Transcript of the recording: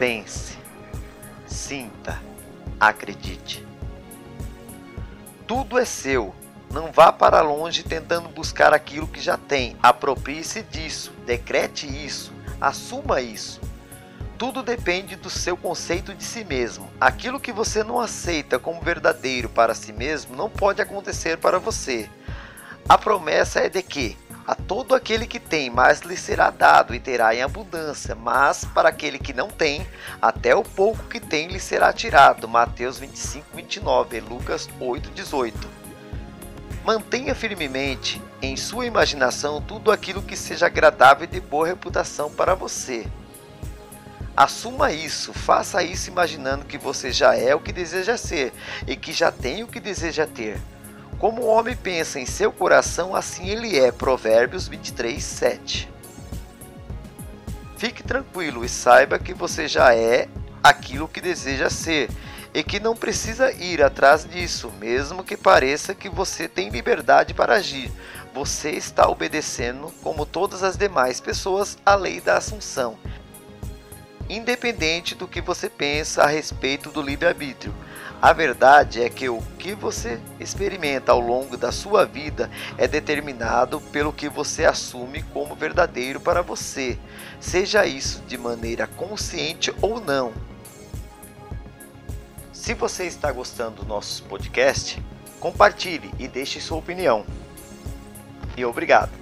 Pense, sinta, acredite. Tudo é seu. Não vá para longe tentando buscar aquilo que já tem. Aproprie-se disso, decrete isso, assuma isso. Tudo depende do seu conceito de si mesmo. Aquilo que você não aceita como verdadeiro para si mesmo não pode acontecer para você. A promessa é de que a todo aquele que tem, mais lhe será dado e terá em abundância, mas para aquele que não tem, até o pouco que tem lhe será tirado. Mateus 25, 29, Lucas 8, 18. Mantenha firmemente em sua imaginação tudo aquilo que seja agradável e de boa reputação para você. Assuma isso, faça isso imaginando que você já é o que deseja ser e que já tem o que deseja ter. Como o homem pensa em seu coração, assim ele é. Provérbios 23, 7. Fique tranquilo e saiba que você já é aquilo que deseja ser e que não precisa ir atrás disso, mesmo que pareça que você tem liberdade para agir. Você está obedecendo, como todas as demais pessoas, a lei da Assunção. Independente do que você pensa a respeito do livre-arbítrio, a verdade é que o que você experimenta ao longo da sua vida é determinado pelo que você assume como verdadeiro para você, seja isso de maneira consciente ou não. Se você está gostando do nosso podcast, compartilhe e deixe sua opinião. E obrigado.